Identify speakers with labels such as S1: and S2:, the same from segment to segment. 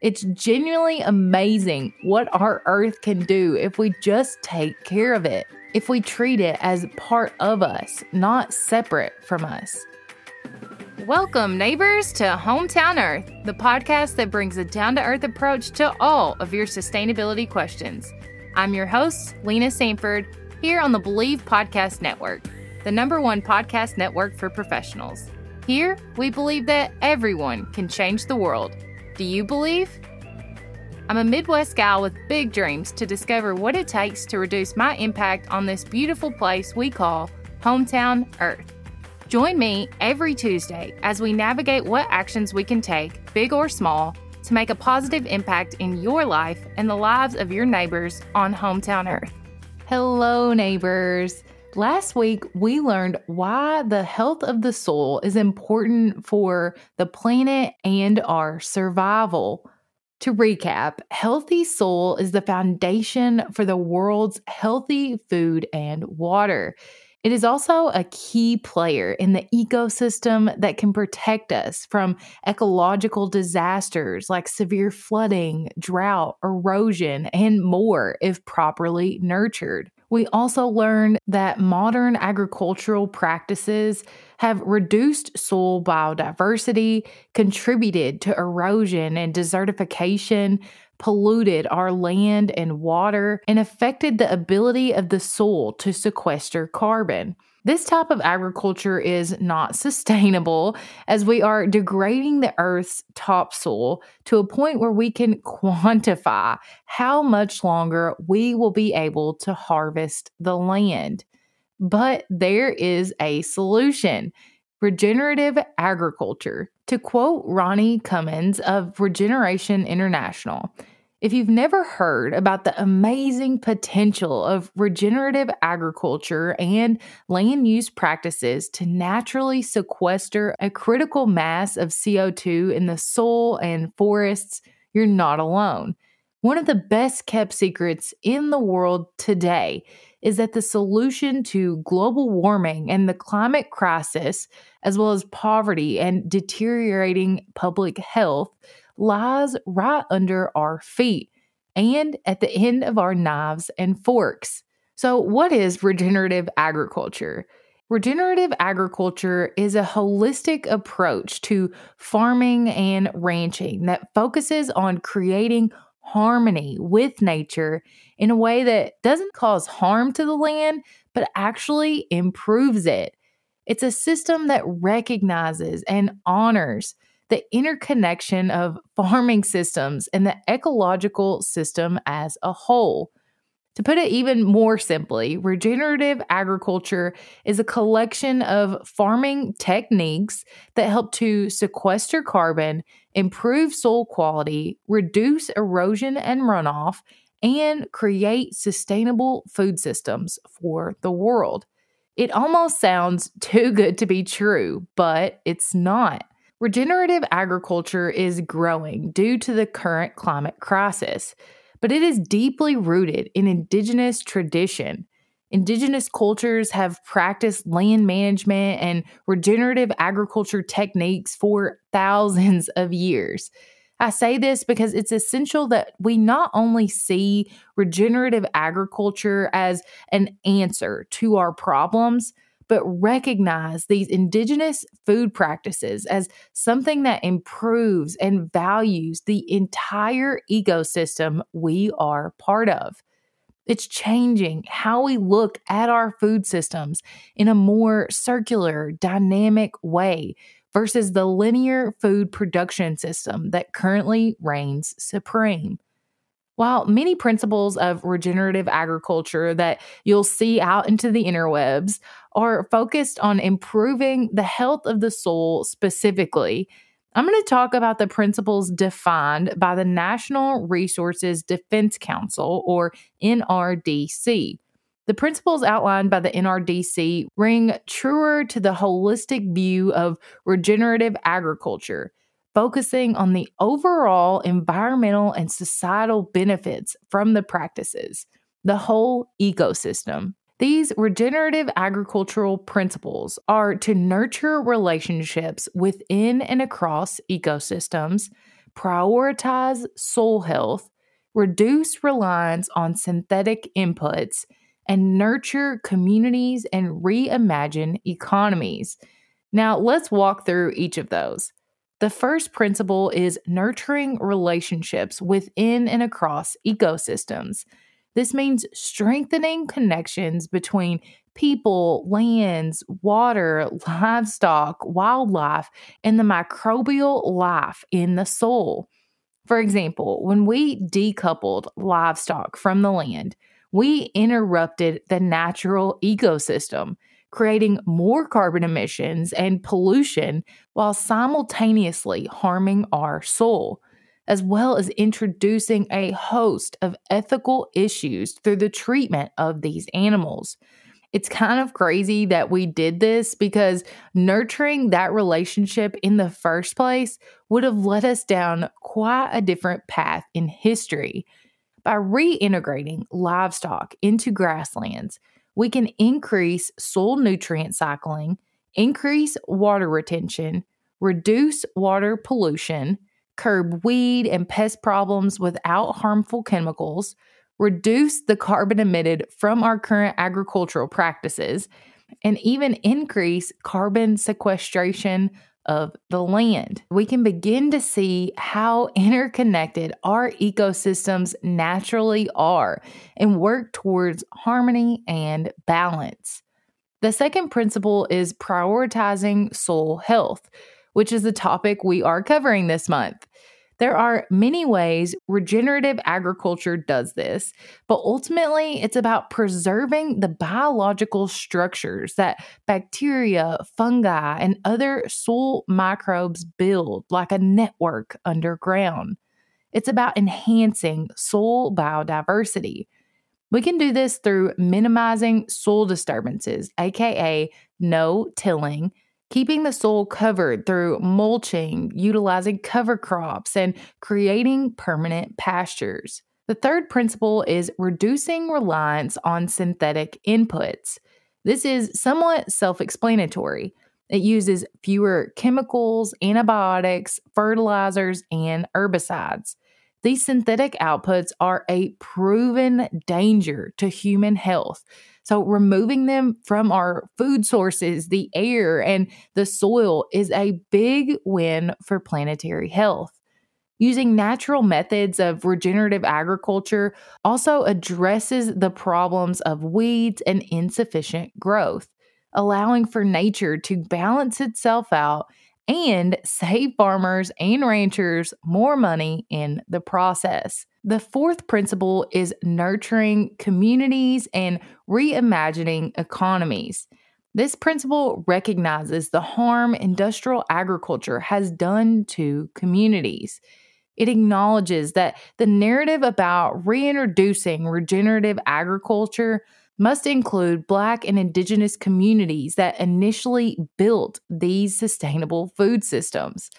S1: It's genuinely amazing what our earth can do if we just take care of it, if we treat it as part of us, not separate from us. Welcome, neighbors, to Hometown Earth, the podcast that brings a down to earth approach to all of your sustainability questions. I'm your host, Lena Sanford, here on the Bleav Podcast Network, the number one podcast network for professionals. Here, we believe that everyone can change the world. Do you believe? I'm a Midwest gal with big dreams to discover what it takes to reduce my impact on this beautiful place we call Hometown Earth. Join me every Tuesday as we navigate what actions we can take, big or small, to make a positive impact in your life and the lives of your neighbors on Hometown Earth. Hello, neighbors. Last week, we learned why the health of the soil is important for the planet and our survival. To recap, healthy soil is the foundation for the world's healthy food and water. It is also a key player in the ecosystem that can protect us from ecological disasters like severe flooding, drought, erosion, and more if properly nurtured. We also learned that modern agricultural practices have reduced soil biodiversity, contributed to erosion and desertification, polluted our land and water, and affected the ability of the soil to sequester carbon. This type of agriculture is not sustainable as we are degrading the earth's topsoil to a point where we can quantify how much longer we will be able to harvest the land. But there is a solution regenerative agriculture. To quote Ronnie Cummins of Regeneration International, if you've never heard about the amazing potential of regenerative agriculture and land use practices to naturally sequester a critical mass of CO2 in the soil and forests, you're not alone. One of the best kept secrets in the world today is that the solution to global warming and the climate crisis, as well as poverty and deteriorating public health, lies right under our feet and at the end of our knives and forks. So, what is regenerative agriculture? Regenerative agriculture is a holistic approach to farming and ranching that focuses on creating harmony with nature in a way that doesn't cause harm to the land, but actually improves it. It's a system that recognizes and honors the interconnection of farming systems and the ecological system as a whole. To put it even more simply, regenerative agriculture is a collection of farming techniques that help to sequester carbon, improve soil quality, reduce erosion and runoff, and create sustainable food systems for the world. It almost sounds too good to be true, but it's not. Regenerative agriculture is growing due to the current climate crisis, but it is deeply rooted in indigenous tradition. Indigenous cultures have practiced land management and regenerative agriculture techniques for thousands of years. I say this because it's essential that we not only see regenerative agriculture as an answer to our problems, but recognize these indigenous food practices as something that improves and values the entire ecosystem we are part of. It's changing how we look at our food systems in a more circular, dynamic way versus the linear food production system that currently reigns supreme. While many principles of regenerative agriculture that you'll see out into the interwebs are focused on improving the health of the soil specifically, I'm going to talk about the principles defined by the Natural Resources Defense Council, or NRDC. The principles outlined by the NRDC ring truer to the holistic view of regenerative agriculture focusing on the overall environmental and societal benefits from the practices, the whole ecosystem. These regenerative agricultural principles are to nurture relationships within and across ecosystems, prioritize soil health, reduce reliance on synthetic inputs, and nurture communities and reimagine economies. Now, let's walk through each of those. The first principle is nurturing relationships within and across ecosystems. This means strengthening connections between people, lands, water, livestock, wildlife, and the microbial life in the soil. For example, when we decoupled livestock from the land, we interrupted the natural ecosystem, creating more carbon emissions and pollution while simultaneously harming our soil as well as introducing a host of ethical issues through the treatment of these animals. It's kind of crazy that we did this because nurturing that relationship in the first place would have led us down quite a different path in history. By reintegrating livestock into grasslands, we can increase soil nutrient cycling, increase water retention, reduce water pollution, curb weed and pest problems without harmful chemicals, reduce the carbon emitted from our current agricultural practices, and even increase carbon sequestration of the land. We can begin to see how interconnected our ecosystems naturally are and work towards harmony and balance. The second principle is prioritizing soil health, which is the topic we are covering this month. There are many ways regenerative agriculture does this, but ultimately it's about preserving the biological structures that bacteria, fungi, and other soil microbes build like a network underground. It's about enhancing soil biodiversity. We can do this through minimizing soil disturbances, aka no tilling keeping the soil covered through mulching, utilizing cover crops, and creating permanent pastures. The third principle is reducing reliance on synthetic inputs. This is somewhat self explanatory. It uses fewer chemicals, antibiotics, fertilizers, and herbicides. These synthetic outputs are a proven danger to human health so, removing them from our food sources, the air, and the soil is a big win for planetary health. Using natural methods of regenerative agriculture also addresses the problems of weeds and insufficient growth, allowing for nature to balance itself out and save farmers and ranchers more money in the process. The fourth principle is nurturing communities and reimagining economies. This principle recognizes the harm industrial agriculture has done to communities. It acknowledges that the narrative about reintroducing regenerative agriculture must include Black and Indigenous communities that initially built these sustainable food systems.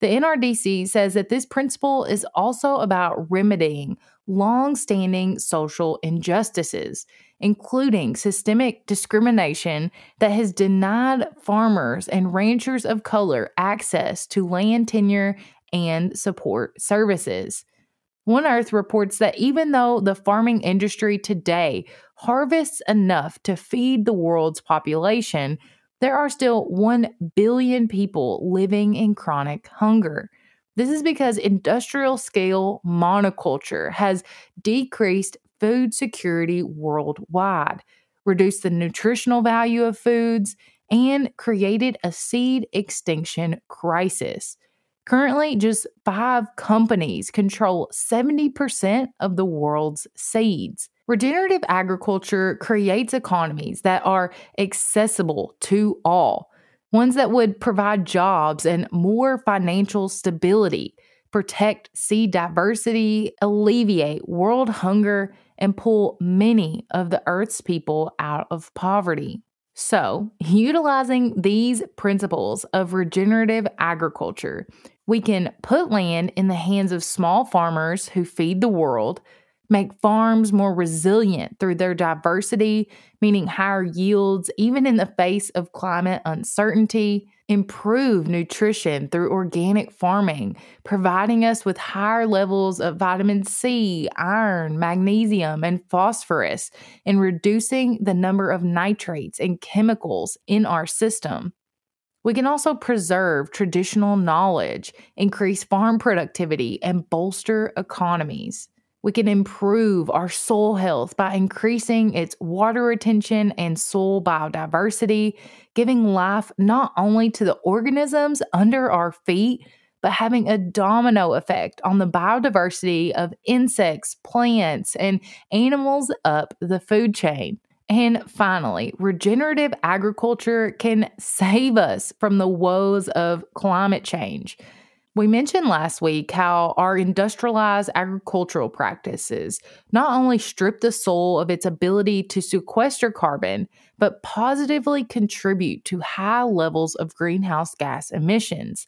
S1: The NRDC says that this principle is also about remedying long standing social injustices, including systemic discrimination that has denied farmers and ranchers of color access to land tenure and support services. One Earth reports that even though the farming industry today harvests enough to feed the world's population, there are still 1 billion people living in chronic hunger. This is because industrial scale monoculture has decreased food security worldwide, reduced the nutritional value of foods, and created a seed extinction crisis. Currently, just five companies control 70% of the world's seeds. Regenerative agriculture creates economies that are accessible to all, ones that would provide jobs and more financial stability, protect seed diversity, alleviate world hunger, and pull many of the Earth's people out of poverty. So, utilizing these principles of regenerative agriculture, we can put land in the hands of small farmers who feed the world, make farms more resilient through their diversity, meaning higher yields, even in the face of climate uncertainty, improve nutrition through organic farming, providing us with higher levels of vitamin C, iron, magnesium, and phosphorus, and reducing the number of nitrates and chemicals in our system. We can also preserve traditional knowledge, increase farm productivity, and bolster economies. We can improve our soil health by increasing its water retention and soil biodiversity, giving life not only to the organisms under our feet, but having a domino effect on the biodiversity of insects, plants, and animals up the food chain. And finally, regenerative agriculture can save us from the woes of climate change. We mentioned last week how our industrialized agricultural practices not only strip the soil of its ability to sequester carbon, but positively contribute to high levels of greenhouse gas emissions.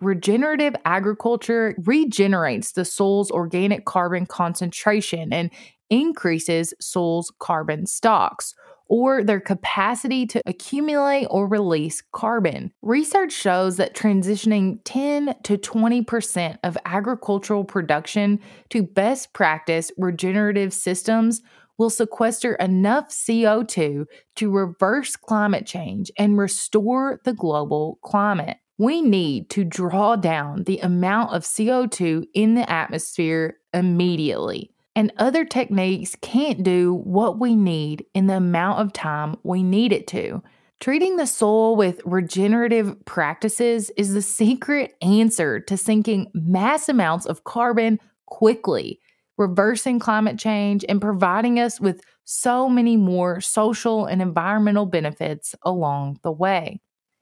S1: Regenerative agriculture regenerates the soil's organic carbon concentration and increases soil's carbon stocks or their capacity to accumulate or release carbon. Research shows that transitioning 10 to 20% of agricultural production to best practice regenerative systems will sequester enough CO2 to reverse climate change and restore the global climate. We need to draw down the amount of CO2 in the atmosphere immediately and other techniques can't do what we need in the amount of time we need it to. Treating the soil with regenerative practices is the secret answer to sinking mass amounts of carbon quickly, reversing climate change, and providing us with so many more social and environmental benefits along the way.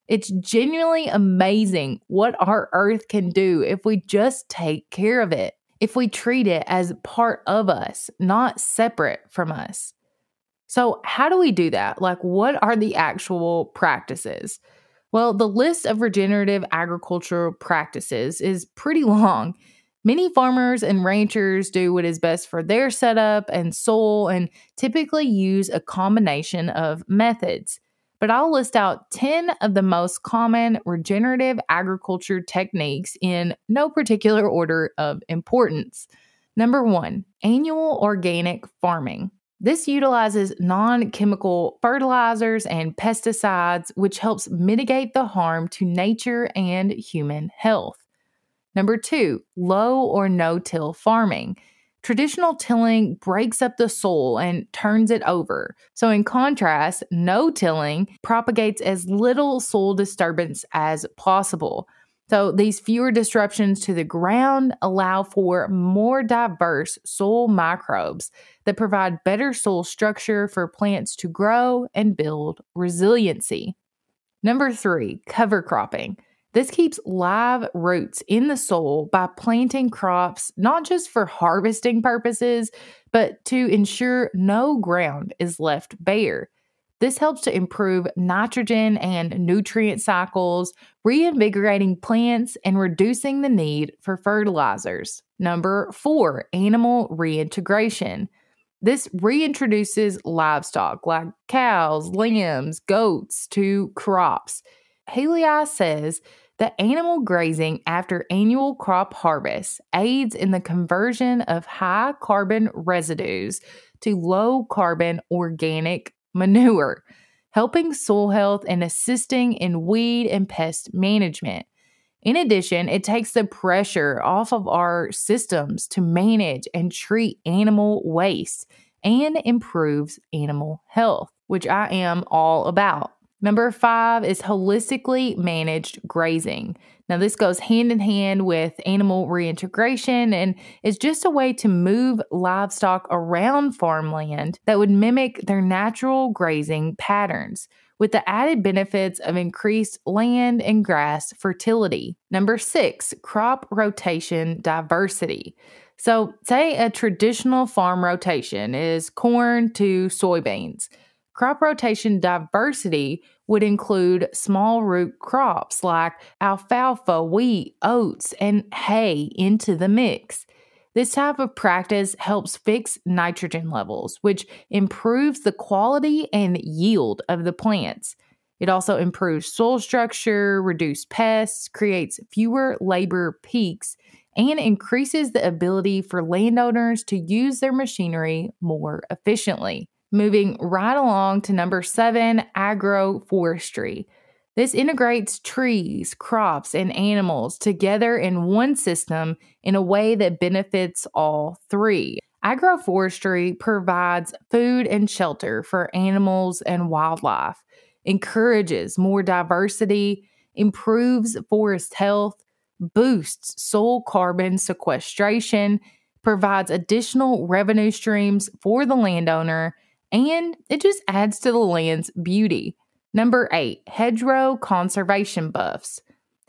S1: It's genuinely amazing what our earth can do if we just take care of it if we treat it as part of us, not separate from us. So, how do we do that? Like, what are the actual practices? Well, the list of regenerative agricultural practices is pretty long. Many farmers and ranchers do what is best for their setup and soil and typically use a combination of methods but I'll list out 10 of the most common regenerative agriculture techniques in no particular order of importance. Number one, annual organic farming. This utilizes non chemical fertilizers and pesticides, which helps mitigate the harm to nature and human health. Number two, low or no till farming. Traditional tilling breaks up the soil and turns it over. So, in contrast, no tilling propagates as little soil disturbance as possible. So, these fewer disruptions to the ground allow for more diverse soil microbes that provide better soil structure for plants to grow and build resiliency. Number three, cover cropping. This keeps live roots in the soil by planting crops not just for harvesting purposes, but to ensure no ground is left bare. This helps to improve nitrogen and nutrient cycles, reinvigorating plants and reducing the need for fertilizers. Number four, animal reintegration. This reintroduces livestock like cows, lambs, goats to crops. Haley says that animal grazing after annual crop harvest aids in the conversion of high carbon residues to low carbon organic manure, helping soil health and assisting in weed and pest management. In addition, it takes the pressure off of our systems to manage and treat animal waste and improves animal health, which I am all about. Number five is holistically managed grazing. Now, this goes hand in hand with animal reintegration and is just a way to move livestock around farmland that would mimic their natural grazing patterns with the added benefits of increased land and grass fertility. Number six, crop rotation diversity. So, say a traditional farm rotation is corn to soybeans. Crop rotation diversity would include small root crops like alfalfa, wheat, oats, and hay into the mix. This type of practice helps fix nitrogen levels, which improves the quality and yield of the plants. It also improves soil structure, reduces pests, creates fewer labor peaks, and increases the ability for landowners to use their machinery more efficiently. Moving right along to number seven agroforestry. This integrates trees, crops, and animals together in one system in a way that benefits all three. Agroforestry provides food and shelter for animals and wildlife, encourages more diversity, improves forest health, boosts soil carbon sequestration, provides additional revenue streams for the landowner, and it just adds to the land's beauty. Number eight, hedgerow conservation buffs.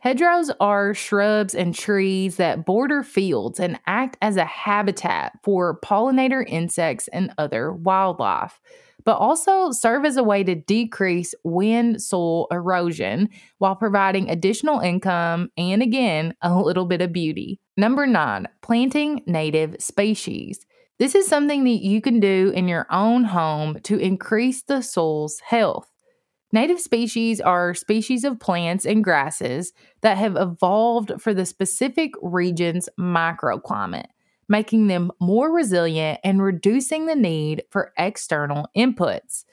S1: Hedgerows are shrubs and trees that border fields and act as a habitat for pollinator insects and other wildlife, but also serve as a way to decrease wind soil erosion while providing additional income and, again, a little bit of beauty. Number nine, planting native species. This is something that you can do in your own home to increase the soil's health. Native species are species of plants and grasses that have evolved for the specific region's microclimate, making them more resilient and reducing the need for external inputs.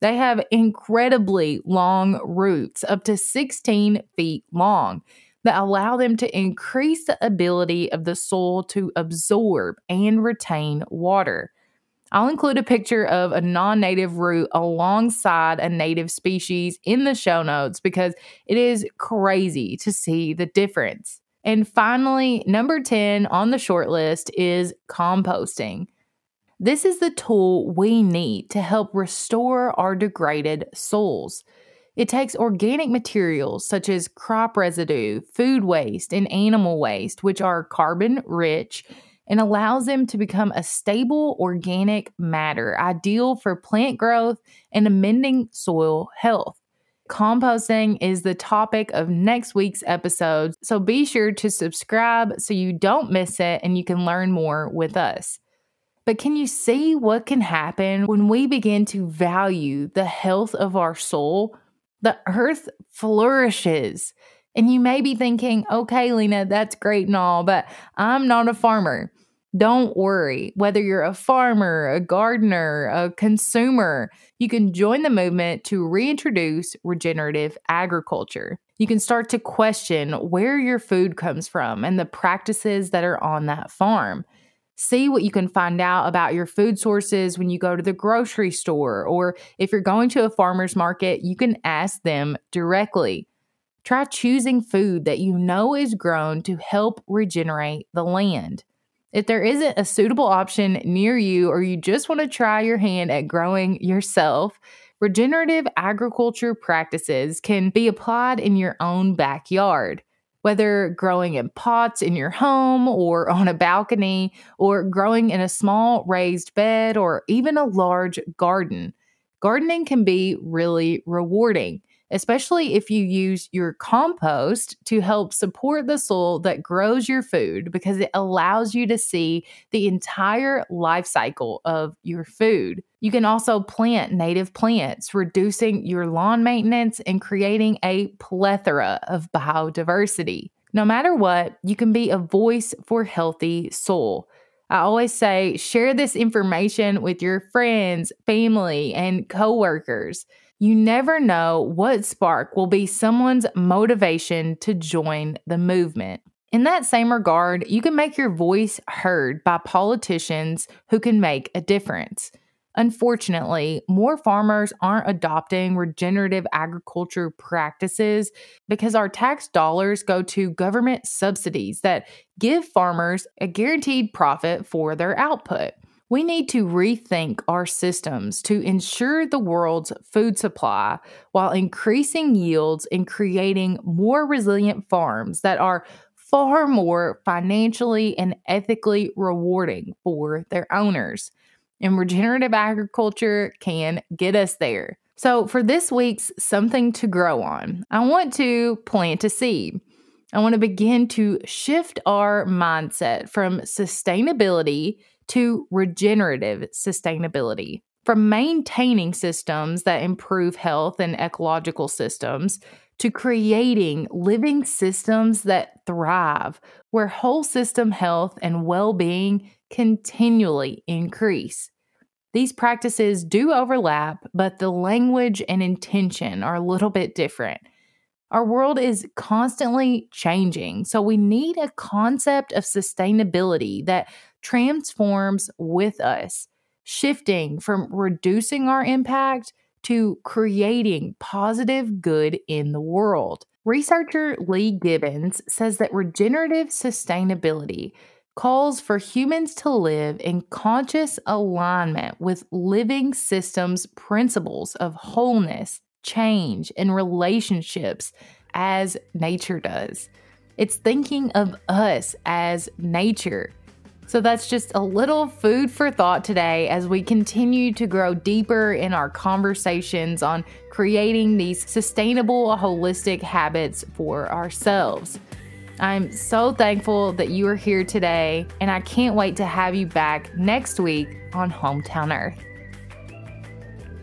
S1: They have incredibly long roots, up to 16 feet long, that allow them to increase the ability of the soil to absorb and retain water. I'll include a picture of a non native root alongside a native species in the show notes because it is crazy to see the difference. And finally, number 10 on the short list is composting. This is the tool we need to help restore our degraded souls. It takes organic materials such as crop residue, food waste, and animal waste, which are carbon rich, and allows them to become a stable organic matter, ideal for plant growth and amending soil health. Composting is the topic of next week's episode, so be sure to subscribe so you don't miss it and you can learn more with us. But can you see what can happen when we begin to value the health of our soul the earth flourishes. And you may be thinking, okay, Lena, that's great and all, but I'm not a farmer. Don't worry. Whether you're a farmer, a gardener, a consumer, you can join the movement to reintroduce regenerative agriculture. You can start to question where your food comes from and the practices that are on that farm. See what you can find out about your food sources when you go to the grocery store, or if you're going to a farmer's market, you can ask them directly. Try choosing food that you know is grown to help regenerate the land. If there isn't a suitable option near you, or you just want to try your hand at growing yourself, regenerative agriculture practices can be applied in your own backyard whether growing in pots in your home or on a balcony, or growing in a small raised bed or even a large garden. Gardening can be really rewarding especially if you use your compost to help support the soil that grows your food because it allows you to see the entire life cycle of your food. You can also plant native plants, reducing your lawn maintenance and creating a plethora of biodiversity. No matter what, you can be a voice for healthy soil. I always say share this information with your friends, family, and coworkers. You never know what spark will be someone's motivation to join the movement. In that same regard, you can make your voice heard by politicians who can make a difference. Unfortunately, more farmers aren't adopting regenerative agriculture practices because our tax dollars go to government subsidies that give farmers a guaranteed profit for their output. We need to rethink our systems to ensure the world's food supply while increasing yields and creating more resilient farms that are far more financially and ethically rewarding for their owners. And regenerative agriculture can get us there. So, for this week's Something to Grow On, I want to plant a seed. I want to begin to shift our mindset from sustainability to regenerative sustainability. From maintaining systems that improve health and ecological systems to creating living systems that thrive, where whole system health and well being continually increase. These practices do overlap, but the language and intention are a little bit different. Our world is constantly changing, so we need a concept of sustainability that transforms with us, shifting from reducing our impact to creating positive good in the world. Researcher Leah Gibbons says that regenerative sustainability calls for humans to live in conscious alignment with living systems principles of wholeness, change, and relationships as nature does. It's thinking of us as nature so that's just a little food for thought today as we continue to grow deeper in our conversations on creating these sustainable, holistic habits for ourselves. I'm so thankful that you are here today, and I can't wait to have you back next week on Hometown Earth.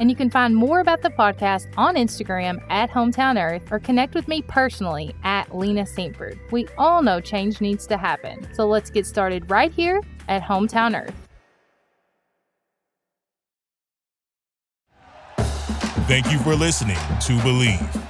S1: And you can find more about the podcast on Instagram at Hometown Earth or connect with me personally at Lena Saintford. We all know change needs to happen. So let's get started right here at Hometown Earth.
S2: Thank you for listening to Bleav.